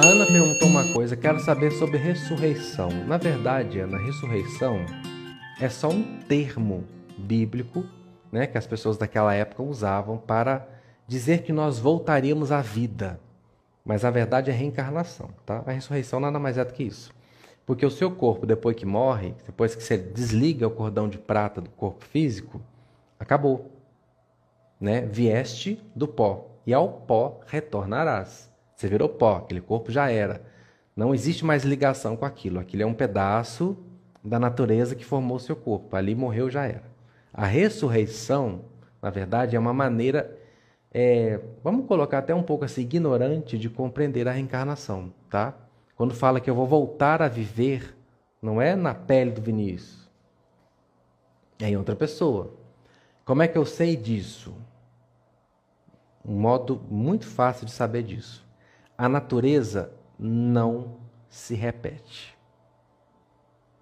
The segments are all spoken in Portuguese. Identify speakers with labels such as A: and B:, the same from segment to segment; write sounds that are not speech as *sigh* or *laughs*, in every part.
A: A Ana perguntou uma coisa, quero saber sobre ressurreição. Na verdade, Ana, ressurreição é só um termo bíblico né, que as pessoas daquela época usavam para dizer que nós voltaríamos à vida. Mas a verdade é reencarnação, tá? A ressurreição nada mais é do que isso. Porque o seu corpo, depois que morre, depois que você desliga o cordão de prata do corpo físico, acabou. Né? Vieste do pó, e ao pó retornarás. Você virou pó, aquele corpo já era. Não existe mais ligação com aquilo. Aquilo é um pedaço da natureza que formou seu corpo. Ali morreu, já era. A ressurreição, na verdade, é uma maneira, é, vamos colocar até um pouco assim, ignorante de compreender a reencarnação, tá? Quando fala que eu vou voltar a viver, não é na pele do Vinícius, é em outra pessoa. Como é que eu sei disso? Um modo muito fácil de saber disso. A natureza não se repete.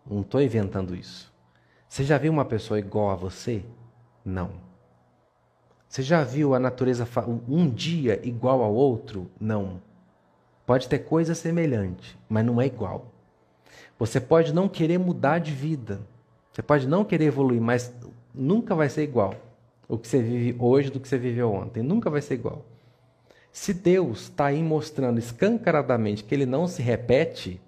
A: Não estou inventando isso. Você já viu uma pessoa igual a você? Não. Você já viu a natureza um dia igual ao outro? Não. Pode ter coisa semelhante, mas não é igual. Você pode não querer mudar de vida. Você pode não querer evoluir, mas nunca vai ser igual. O que você vive hoje do que você viveu ontem. Nunca vai ser igual. Se Deus está aí mostrando escancaradamente que ele não se repete,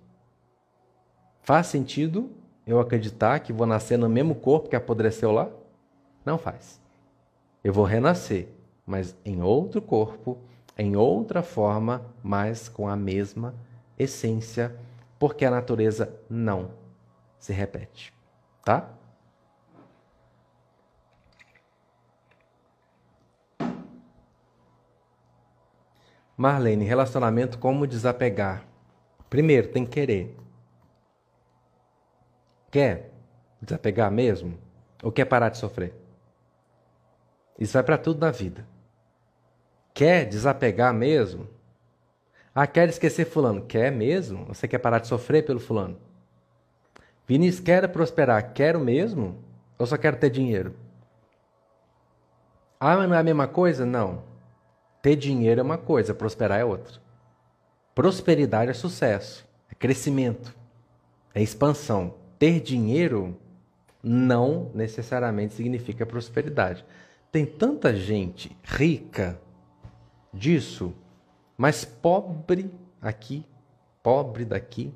A: faz sentido eu acreditar que vou nascer no mesmo corpo que apodreceu lá? Não faz. Eu vou renascer, mas em outro corpo, em outra forma, mas com a mesma essência, porque a natureza não se repete. Tá? Marlene, relacionamento como desapegar? Primeiro, tem que querer. Quer desapegar mesmo? Ou quer parar de sofrer? Isso vai para tudo na vida. Quer desapegar mesmo? Ah, quer esquecer fulano? Quer mesmo? Você quer parar de sofrer pelo fulano? Vinícius, quer prosperar? Quero mesmo? Ou só quero ter dinheiro? Ah, mas não é a mesma coisa? Não. Ter dinheiro é uma coisa, prosperar é outra. Prosperidade é sucesso, é crescimento, é expansão ter dinheiro não necessariamente significa prosperidade. Tem tanta gente rica disso, mas pobre aqui, pobre daqui.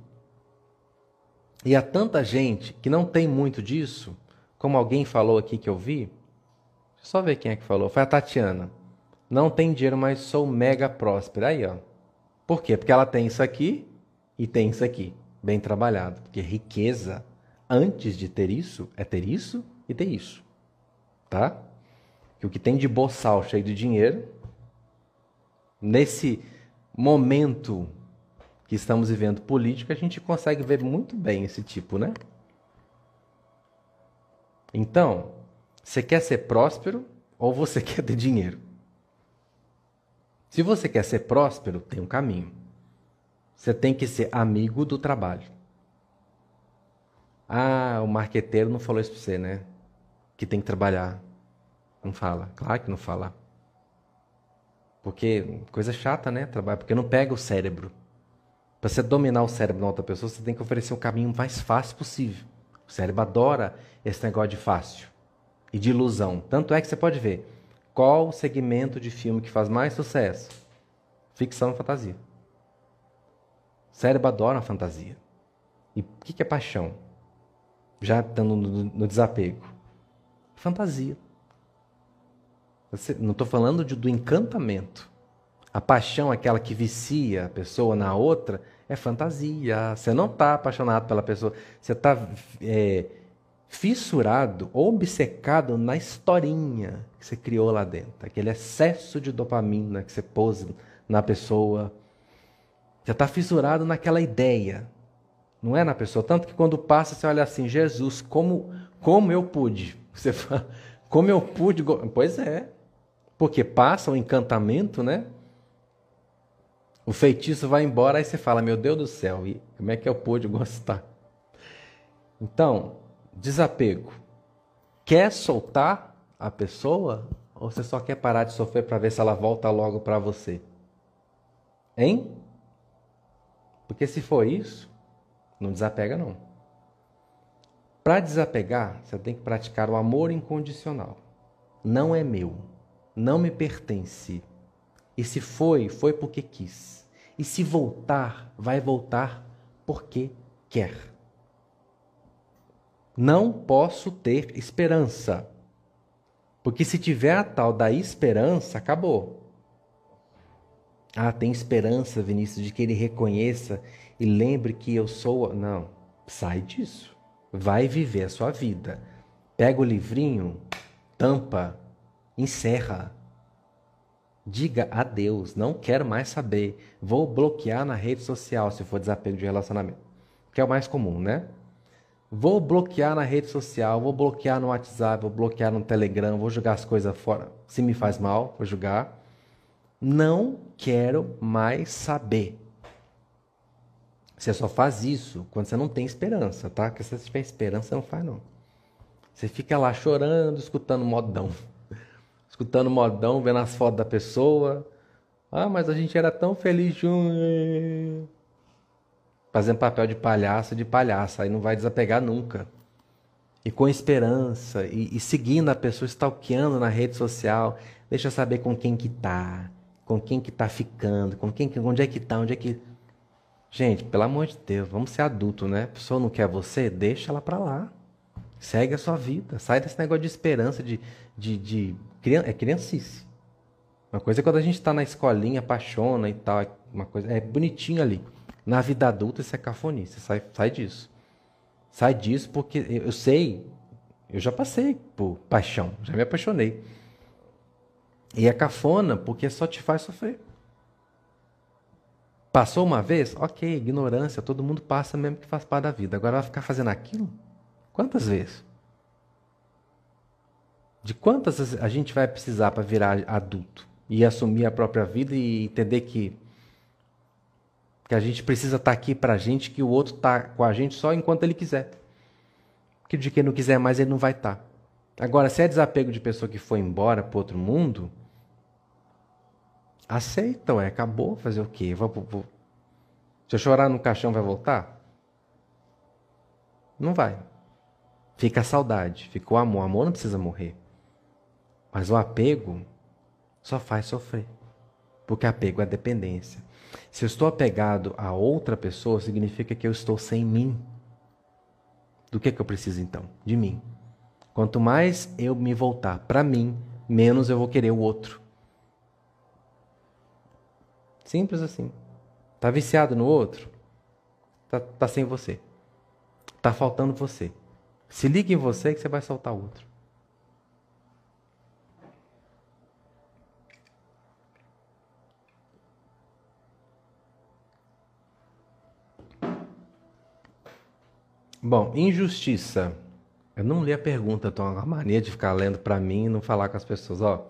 A: E há tanta gente que não tem muito disso, como alguém falou aqui que eu vi. Deixa eu só ver quem é que falou. Foi a Tatiana. Não tem dinheiro, mas sou mega próspera. Aí, ó. Por quê? Porque ela tem isso aqui e tem isso aqui. Bem trabalhado. Porque riqueza antes de ter isso é ter isso e ter isso. Tá? Que o que tem de boçal cheio de dinheiro, nesse momento que estamos vivendo político, a gente consegue ver muito bem esse tipo, né? Então, você quer ser próspero ou você *laughs* quer ter dinheiro? Se você quer ser próspero, tem um caminho. Você tem que ser amigo do trabalho. Ah, o marqueteiro não falou isso para você, né? Que tem que trabalhar. Não fala. Claro que não fala. Porque coisa chata, né? Trabalhar, porque não pega o cérebro. Para você dominar o cérebro da outra pessoa, você tem que oferecer o caminho mais fácil possível. O cérebro adora esse negócio de fácil e de ilusão. Tanto é que você pode ver qual o segmento de filme que faz mais sucesso: ficção e fantasia. O cérebro adora a fantasia. E o que é paixão? já estando no, desapego. Fantasia. Não estou falando de, do encantamento. A paixão, aquela que vicia a pessoa na outra, é fantasia. Você não está apaixonado pela pessoa. Você está é, fissurado, obcecado na historinha que você criou lá dentro. Aquele excesso de dopamina que você pôs na pessoa. Você está fissurado naquela ideia. Não é na pessoa. Tanto que quando passa, você olha assim, Jesus, como, como eu pude? *laughs* Você fala, como eu pude? Pois é. Porque passa o encantamento, né? O feitiço vai embora, aí você fala, meu Deus do céu, e como é que eu pude gostar? Então, desapego. Quer soltar a pessoa ou você só quer parar de sofrer para ver se ela volta logo para você? Hein? Porque se for isso, não desapega não. Para desapegar, você tem que praticar o amor incondicional. Não é meu, não me pertence. E se foi, foi porque quis. E se voltar, vai voltar porque quer. Não posso ter esperança. Porque se tiver a tal da esperança, acabou. Ah, tem esperança, Vinícius, de que ele reconheça e lembre que eu sou. Não, sai disso. Vai viver a sua vida. Pega o livrinho, tampa, encerra. Diga adeus, não quero mais saber. Vou bloquear na rede social se for desapego de relacionamento. Que é o mais comum, né? Vou bloquear na rede social, vou bloquear no WhatsApp, vou bloquear no Telegram, vou jogar as coisas fora. Se me faz mal, vou jogar. Não quero mais saber. Você só faz isso quando você não tem esperança, tá? Porque se você tiver esperança, você não faz, não. Você fica lá chorando, escutando modão. *laughs* Escutando modão, vendo as fotos da pessoa. Ah, mas a gente era tão feliz junto. Fazendo papel de palhaço, de palhaça. Aí não vai desapegar nunca. E com esperança, e, e seguindo a pessoa, stalkeando na rede social. Deixa saber com quem que tá com quem que tá ficando, com quem que, onde é que tá, onde é que. Gente, pelo amor de Deus, vamos ser adulto, né? A pessoa não quer você, deixa ela para lá. Segue a sua vida. Sai desse negócio de esperança, de. de, de... É criancice. Uma coisa é quando a gente está na escolinha, apaixona e tal. É uma coisa, é bonitinho ali. Na vida adulta, isso é cafonice. Sai, sai disso. Sai disso porque eu sei, eu já passei por paixão, já me apaixonei. E é cafona porque só te faz sofrer. Passou uma vez? Ok, ignorância, todo mundo passa mesmo que faz parte da vida. Agora vai ficar fazendo aquilo? Quantas vezes? De quantas a gente vai precisar para virar adulto e assumir a própria vida e entender que que a gente precisa estar tá aqui para a gente, que o outro está com a gente só enquanto ele quiser. Que de quem não quiser mais ele não vai estar. Tá. Agora, se é desapego de pessoa que foi embora para outro mundo, Aceita, ué, acabou, fazer o quê? Vou, vou. Se eu chorar no caixão, vai voltar? Não vai. Fica a saudade, fica o amor. O amor não precisa morrer. Mas o apego só faz sofrer. Porque apego é dependência. Se eu estou apegado a outra pessoa, significa que eu estou sem mim. Do que, que eu preciso então? De mim. Quanto mais eu me voltar para mim, menos eu vou querer o outro. Simples assim. Tá viciado no outro? Tá, tá sem você. Tá faltando você. Se liga em você que você vai soltar o outro. Bom, injustiça. Eu não li a pergunta, tô uma mania de ficar lendo para mim e não falar com as pessoas, ó.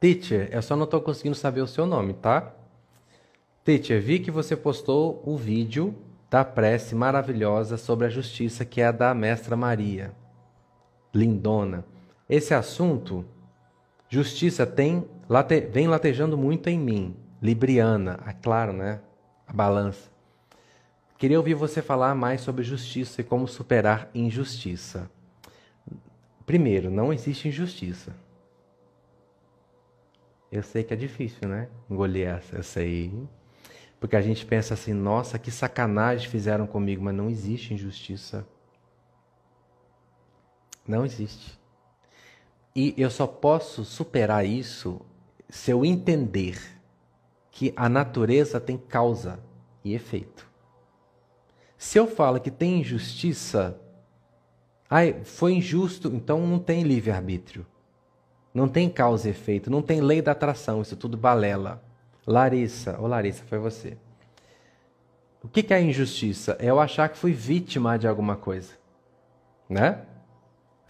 A: Teacher, eu só não estou conseguindo saber o seu nome, tá? Teacher, vi que você postou o vídeo da prece maravilhosa sobre a justiça, que é a da Mestra Maria. Lindona. Esse assunto, justiça, tem, late, vem latejando muito em mim. Libriana, é claro, né? A balança. Queria ouvir você falar mais sobre justiça e como superar injustiça. Primeiro, não existe injustiça. Eu sei que é difícil, né? Engolir essa, eu sei. Porque a gente pensa assim, nossa, que sacanagem fizeram comigo, mas não existe injustiça. Não existe. E eu só posso superar isso se eu entender que a natureza tem causa e efeito. Se eu falo que tem injustiça, ai, foi injusto, então não tem livre-arbítrio. Não tem causa e efeito, não tem lei da atração, isso tudo balela. Larissa, ô Larissa, foi você. O que é injustiça? É eu achar que fui vítima de alguma coisa. Né?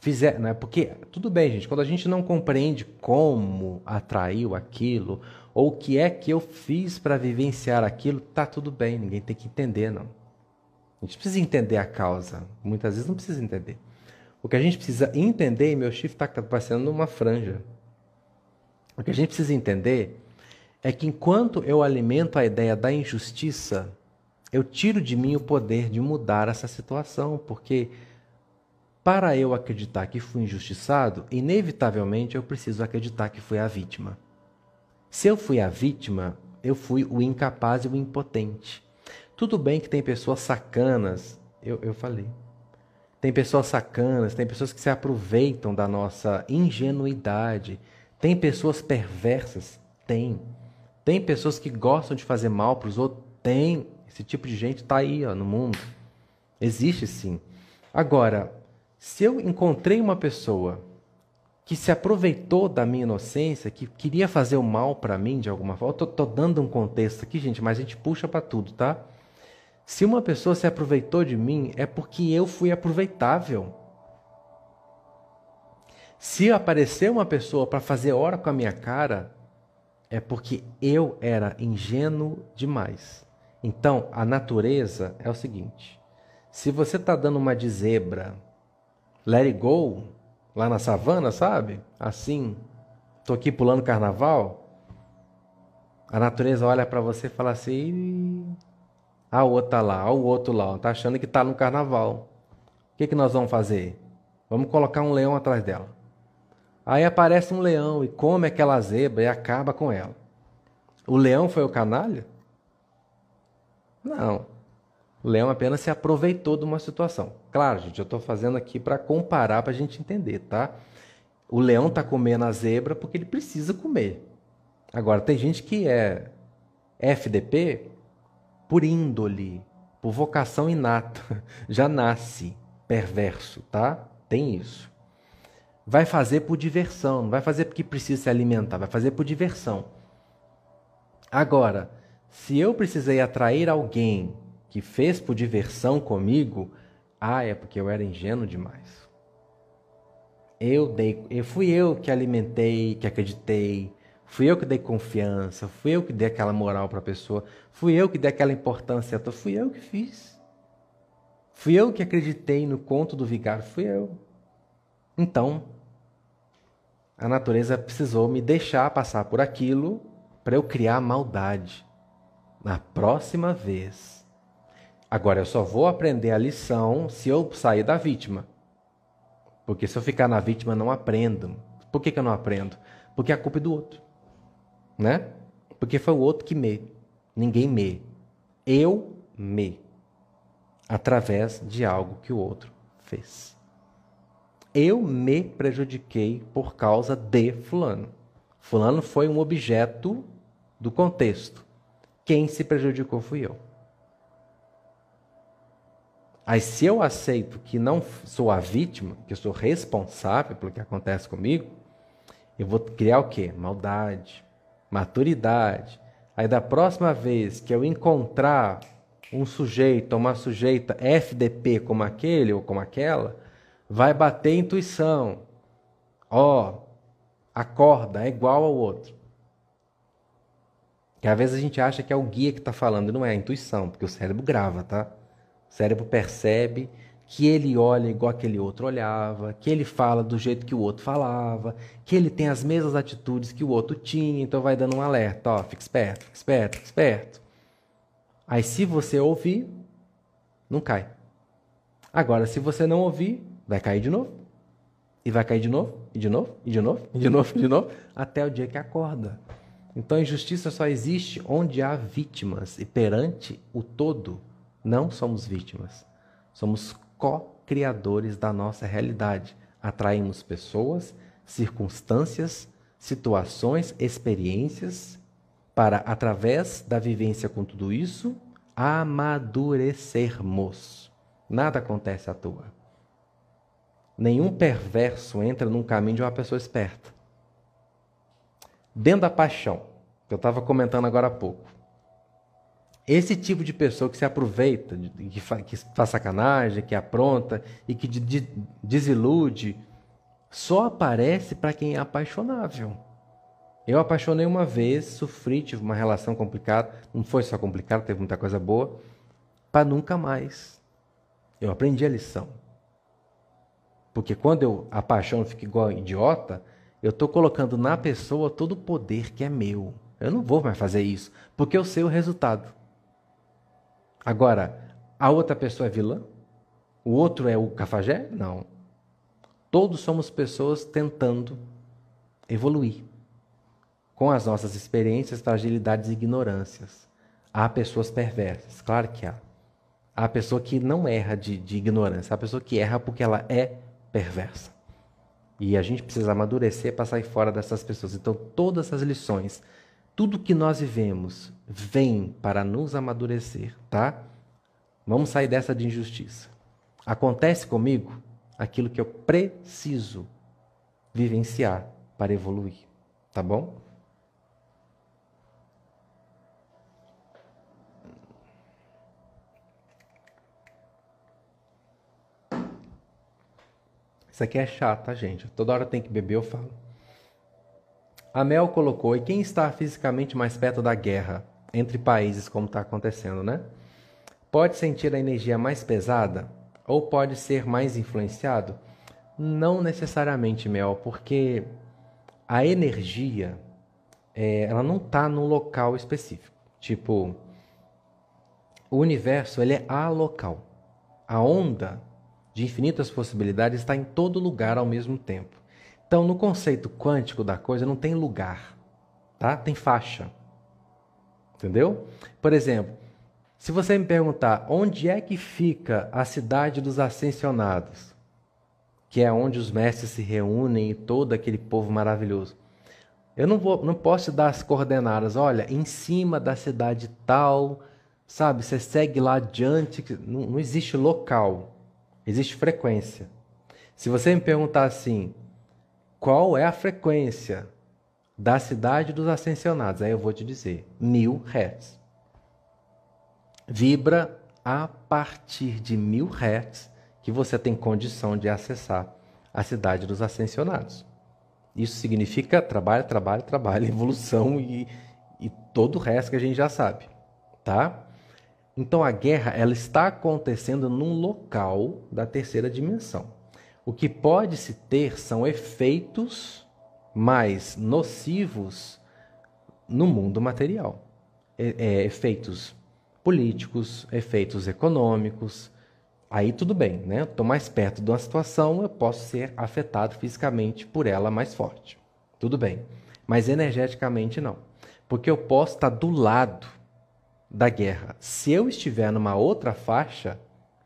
A: Fizer, né? Porque, tudo bem, gente, quando a gente não compreende como atraiu aquilo, ou o que é que eu fiz para vivenciar aquilo, tá tudo bem, ninguém tem que entender, não. A gente precisa entender a causa. Muitas vezes não precisa entender. O que a gente precisa entender, e meu chifre está parecendo uma franja. O que a gente precisa entender é que enquanto eu alimento a ideia da injustiça, eu tiro de mim o poder de mudar essa situação, porque para eu acreditar que fui injustiçado, inevitavelmente eu preciso acreditar que fui a vítima. Se eu fui a vítima, eu fui o incapaz e o impotente. Tudo bem que tem pessoas sacanas, eu, eu falei. Tem pessoas sacanas, tem pessoas que se aproveitam da nossa ingenuidade. Tem pessoas perversas? Tem. Tem pessoas que gostam de fazer mal para os outros? Tem. Esse tipo de gente está aí ó, no mundo. Existe sim. Agora, se eu encontrei uma pessoa que se aproveitou da minha inocência, que queria fazer o mal para mim de alguma forma, eu estou dando um contexto aqui, gente, mas a gente puxa para tudo, tá? Se uma pessoa se aproveitou de mim, é porque eu fui aproveitável. Se aparecer uma pessoa para fazer hora com a minha cara, é porque eu era ingênuo demais. Então, a natureza é o seguinte: se você está dando uma de zebra, let it go, lá na savana, sabe? Assim, tô aqui pulando carnaval. A natureza olha para você e fala assim: a outra lá, o outro lá, tá achando que tá no carnaval. O que, que nós vamos fazer? Vamos colocar um leão atrás dela. Aí aparece um leão e come aquela zebra e acaba com ela. O leão foi o canalha? Não. O leão apenas se aproveitou de uma situação. Claro, gente, eu estou fazendo aqui para comparar, para a gente entender, tá? O leão está comendo a zebra porque ele precisa comer. Agora, tem gente que é FDP por índole, por vocação inata, *laughs* já nasce perverso, tá? Tem isso. Vai fazer por diversão, não vai fazer porque precisa se alimentar, vai fazer por diversão. Agora, se eu precisei atrair alguém que fez por diversão comigo, ah, é porque eu era ingênuo demais. Eu dei, eu fui eu que alimentei, que acreditei, fui eu que dei confiança, fui eu que dei aquela moral para a pessoa, fui eu que dei aquela importância, fui eu que fiz. Fui eu que acreditei no conto do vigário, fui eu. Então, a natureza precisou me deixar passar por aquilo para eu criar maldade na próxima vez. Agora eu só vou aprender a lição se eu sair da vítima. Porque se eu ficar na vítima, não aprendo. Por que, que eu não aprendo? Porque a culpa é do outro. Né? Porque foi o outro que me. Ninguém me. Eu me. Através de algo que o outro fez. Eu me prejudiquei por causa de Fulano. Fulano foi um objeto do contexto. Quem se prejudicou fui eu. Aí, se eu aceito que não sou a vítima, que eu sou responsável pelo que acontece comigo, eu vou criar o quê? Maldade, maturidade. Aí, da próxima vez que eu encontrar um sujeito uma sujeita FDP como aquele ou como aquela, vai bater intuição. Ó, oh, acorda, é igual ao outro. Que às vezes a gente acha que é o guia que está falando, não é a intuição, porque o cérebro grava, tá? O cérebro percebe que ele olha igual aquele outro olhava, que ele fala do jeito que o outro falava, que ele tem as mesmas atitudes que o outro tinha, então vai dando um alerta, ó, fica esperto, fica esperto, fica esperto. Aí se você ouvir, não cai. Agora, se você não ouvir, vai cair de novo. E vai cair de novo, e de novo, e de novo, e de novo, e de novo, até o dia que acorda. Então a injustiça só existe onde há vítimas e perante o todo não somos vítimas. Somos co-criadores da nossa realidade. Atraímos pessoas, circunstâncias, situações, experiências para através da vivência com tudo isso amadurecermos. Nada acontece à toa. Nenhum perverso entra num caminho de uma pessoa esperta dentro da paixão, que eu estava comentando agora há pouco. Esse tipo de pessoa que se aproveita, que, que faz sacanagem, que apronta e que desilude, só aparece para quem é apaixonável. Eu apaixonei uma vez, sofri, tive uma relação complicada, não foi só complicada, teve muita coisa boa, para nunca mais. Eu aprendi a lição. Porque quando eu apaixono, fico igual idiota, eu estou colocando na pessoa todo o poder que é meu. eu não vou mais fazer isso, porque eu sei o resultado. Agora, a outra pessoa é vilã? O outro é o cafajé? Não. Todos somos pessoas tentando evoluir com as nossas experiências, fragilidades e ignorâncias. Há pessoas perversas, claro que há. Há pessoa que não erra de, de ignorância, há pessoa que erra porque ela é perversa. E a gente precisa amadurecer para sair fora dessas pessoas. Então, todas as lições, tudo que nós vivemos, vem para nos amadurecer, tá? Vamos sair dessa de injustiça. Acontece comigo aquilo que eu preciso vivenciar para evoluir, tá bom? Isso aqui é chato, tá, gente? Toda hora tem que beber, eu falo. A Mel colocou: e quem está fisicamente mais perto da guerra entre países, como está acontecendo, né? Pode sentir a energia mais pesada ou pode ser mais influenciado? Não necessariamente, Mel, porque a energia é, ela não está num local específico. Tipo, o universo ele é alocal. A onda de infinitas possibilidades está em todo lugar ao mesmo tempo. Então, no conceito quântico da coisa, não tem lugar, tá? Tem faixa. Entendeu? Por exemplo, se você me perguntar onde é que fica a cidade dos ascensionados, que é onde os mestres se reúnem e todo aquele povo maravilhoso, eu não, vou, não posso dar as coordenadas. Olha, em cima da cidade tal, sabe? Você segue lá adiante. Não, não existe local. Existe frequência. Se você me perguntar assim, qual é a frequência da cidade dos ascensionados? Aí eu vou te dizer, mil hertz. Vibra a partir de mil hertz que você tem condição de acessar a cidade dos ascensionados. Isso significa trabalho, trabalho, trabalho, *laughs* evolução e, e todo o resto que a gente já sabe, tá? Então a guerra ela está acontecendo num local da terceira dimensão. O que pode se ter são efeitos mais nocivos no mundo material. É, é, efeitos políticos, efeitos econômicos. Aí tudo bem, né? Estou mais perto de uma situação, eu posso ser afetado fisicamente por ela mais forte. Tudo bem. Mas energeticamente não. Porque eu posso estar do lado da guerra. Se eu estiver numa outra faixa,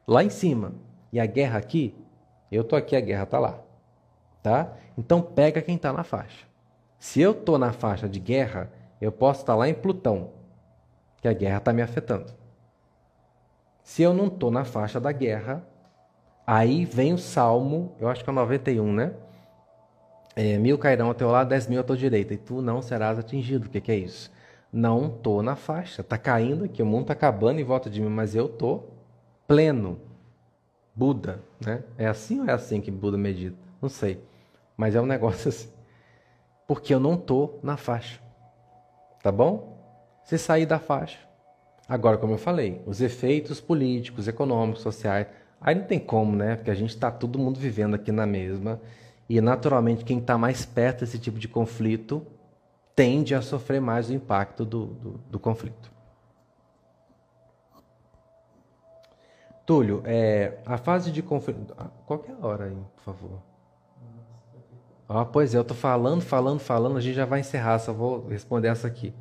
A: lá em cima, e a guerra aqui, eu tô aqui, a guerra tá lá. Tá? Então pega quem está na faixa. Se eu tô na faixa de guerra, eu posso estar tá lá em Plutão, que a guerra está me afetando. Se eu não tô na faixa da guerra, aí vem o Salmo, eu acho que é o 91, né? É, mil cairão ao teu lado, dez mil à tua direita, e tu não serás atingido. O que, que é isso? não tô na faixa. Tá caindo aqui, o mundo tá acabando em volta de mim, mas eu tô pleno. Buda, né? É assim ou é assim que Buda medita? Não sei. Mas é um *laughs* negócio assim. Porque eu não tô na faixa. Tá bom? Se sair da faixa. Agora, como eu falei, os efeitos políticos, econômicos, sociais, aí não tem como, né? Porque a gente está todo mundo vivendo aqui na mesma. E naturalmente, quem está mais perto desse tipo de conflito tende a sofrer mais o impacto do, do, do conflito. Túlio, é, a fase de. Ah, qualquer hora aí, por favor. Ah, pois é, eu estou falando, falando, falando, a gente já vai encerrar, só vou responder essa aqui.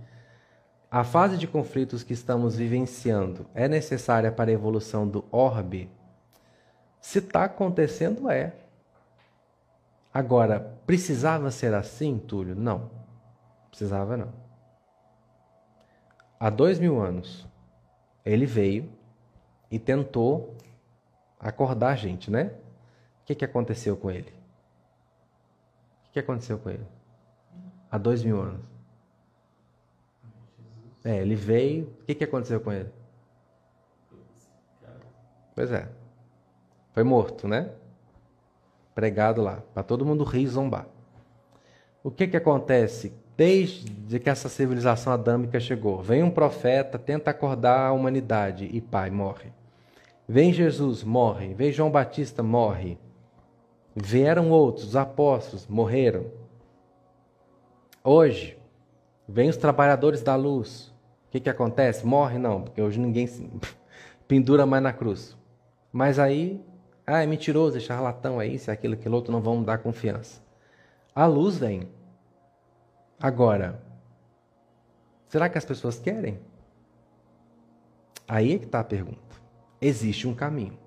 A: A fase de conflitos que estamos vivenciando é necessária para a evolução do orbe? Se está acontecendo, é. Agora, precisava ser assim, Túlio? Não. Precisava não. Há dois mil anos, ele veio e tentou acordar a gente, né? O que, que aconteceu com ele? O que, que aconteceu com ele? Há dois mil anos. É, ele veio. O que, que aconteceu com ele? Pois é. Foi morto, né? Pregado lá, para todo mundo rir e zombar. O que, que acontece desde que essa civilização adâmica chegou. Vem um profeta, tenta acordar a humanidade e pai morre. Vem Jesus, morre. Vem João Batista, morre. Vieram outros, os apóstolos, morreram. Hoje, Vem os trabalhadores da luz. O que, que acontece? Morre? Não, porque hoje ninguém se *laughs* pendura mais na cruz. Mas aí, ah, é mentiroso, é charlatão, é isso, é aquilo, aquilo outro, não vamos dar confiança. A luz vem. Agora, será que as pessoas querem? Aí é que está a pergunta. Existe um caminho,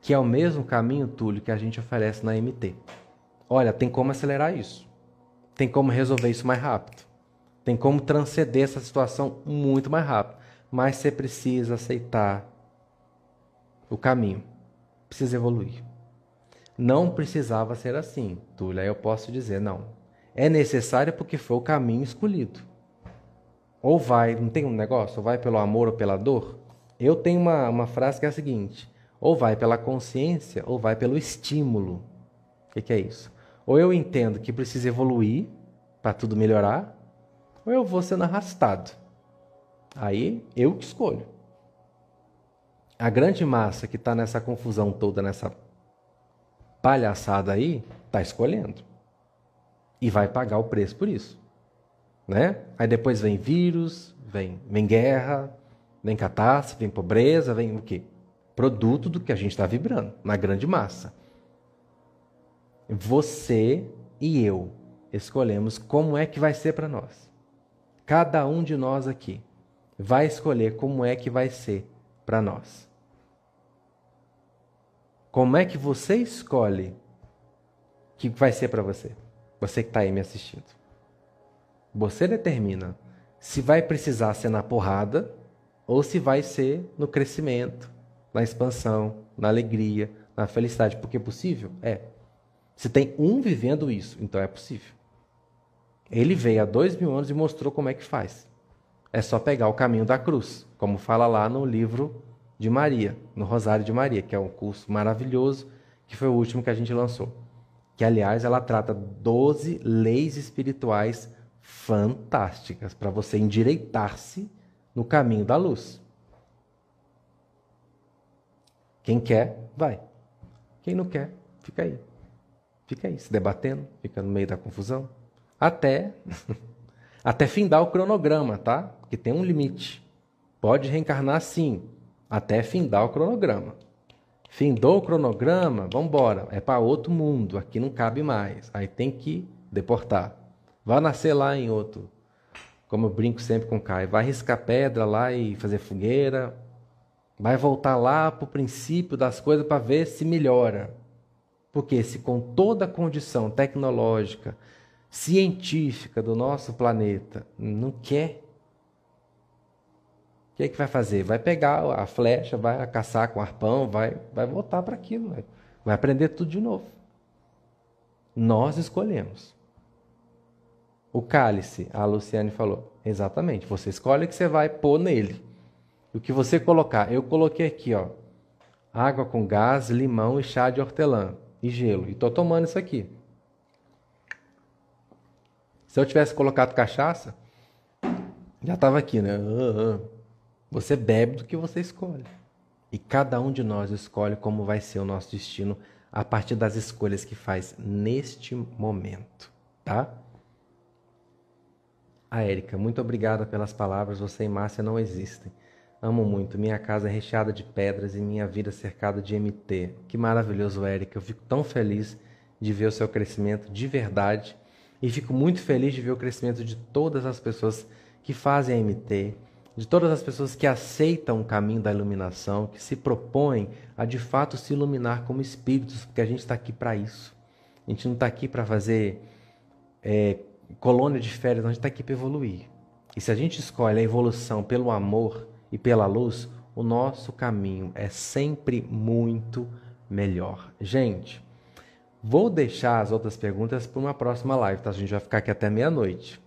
A: que é o mesmo caminho, Túlio, que a gente oferece na MT. Olha, tem como acelerar isso. Tem como resolver isso mais rápido. Tem como transcender essa situação muito mais rápido. Mas você precisa aceitar o caminho. Precisa evoluir. Não precisava ser assim, Túlio. Aí eu posso dizer, não. É necessário porque foi o caminho escolhido. Ou vai, não tem um negócio? Ou vai pelo amor ou pela dor? Eu tenho uma, uma frase que é a seguinte: ou vai pela consciência ou vai pelo estímulo. O que, que é isso? Ou eu entendo que precisa evoluir para tudo melhorar, ou eu vou sendo arrastado. Aí eu que escolho. A grande massa que está nessa confusão toda, nessa palhaçada aí, está escolhendo. E vai pagar o preço por isso. Né? Aí depois vem vírus, vem, vem guerra, vem catástrofe, vem pobreza, vem o quê? Produto do que a gente está vibrando, na grande massa. Você e eu escolhemos como é que vai ser para nós. Cada um de nós aqui vai escolher como é que vai ser para nós. Como é que você escolhe que vai ser para você? Você que está aí me assistindo. Você determina se vai precisar ser na porrada ou se vai ser no crescimento, na expansão, na alegria, na felicidade. Porque é possível? É. Se tem um vivendo isso, então é possível. Ele veio há dois mil anos e mostrou como é que faz. É só pegar o caminho da cruz, como fala lá no livro de Maria, no Rosário de Maria, que é um curso maravilhoso, que foi o último que a gente lançou. Que, aliás, ela trata 12 leis espirituais fantásticas para você endireitar-se no caminho da luz. Quem quer, vai. Quem não quer, fica aí. Fica aí, se debatendo, fica no meio da confusão até *laughs* até findar o cronograma, tá? Porque tem um limite. Pode reencarnar sim, até findar o cronograma. Findou o cronograma, vamos embora, é para outro mundo, aqui não cabe mais. Aí tem que deportar. Vai nascer lá em outro. Como eu brinco sempre com o Caio, vai riscar pedra lá e fazer fogueira. Vai voltar lá para o princípio das coisas para ver se melhora. Porque se com toda a condição tecnológica, científica do nosso planeta não quer, o que, é que vai fazer? Vai pegar a flecha, vai caçar com arpão, vai, vai voltar para aquilo, vai, vai aprender tudo de novo. Nós escolhemos. O cálice, a Luciane falou, exatamente. Você escolhe o que você vai pôr nele. O que você colocar. Eu coloquei aqui, ó, água com gás, limão e chá de hortelã e gelo. E estou tomando isso aqui. Se eu tivesse colocado cachaça, já estava aqui, né? Você bebe do que você escolhe. E cada um de nós escolhe como vai ser o nosso destino a partir das escolhas que faz neste momento, tá? A Érica, muito obrigada pelas palavras. Você e Márcia não existem. Amo muito. Minha casa é recheada de pedras e minha vida cercada de MT. Que maravilhoso, Érica. Eu fico tão feliz de ver o seu crescimento de verdade e fico muito feliz de ver o crescimento de todas as pessoas que fazem a MT, de todas as pessoas que aceitam o caminho da iluminação, que se propõem a de fato se iluminar como espíritos, porque a gente está aqui para isso. A gente não está aqui para fazer é, colônia de férias, a gente está aqui para evoluir. E se a gente escolhe a evolução pelo amor e pela luz, o nosso caminho é sempre muito melhor. Gente, Vou deixar as outras perguntas para uma próxima live, tá? A gente vai ficar aqui até meia-noite.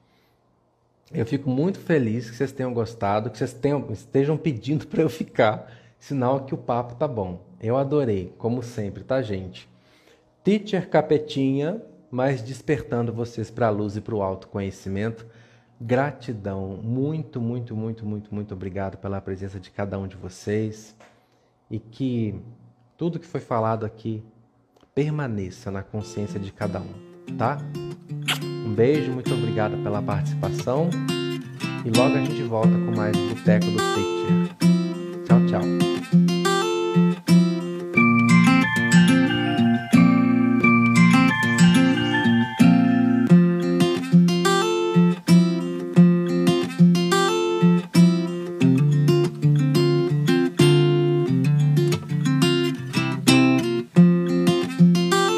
A: Eu fico muito feliz que vocês tenham gostado, que vocês tenham, estejam pedindo *laughs* para eu ficar, sinal que o papo tá bom. Eu adorei, como sempre, tá, gente? Teacher Capetinha, mas despertando vocês para a luz e para o autoconhecimento. Gratidão, muito, muito, muito, muito, muito obrigado pela presença de cada um de vocês e que tudo que foi falado aqui permaneça na consciência de cada um, tá? Um beijo, muito obrigado pela participação e logo a gente volta com mais Boteco do Teacher. Tchau, tchau.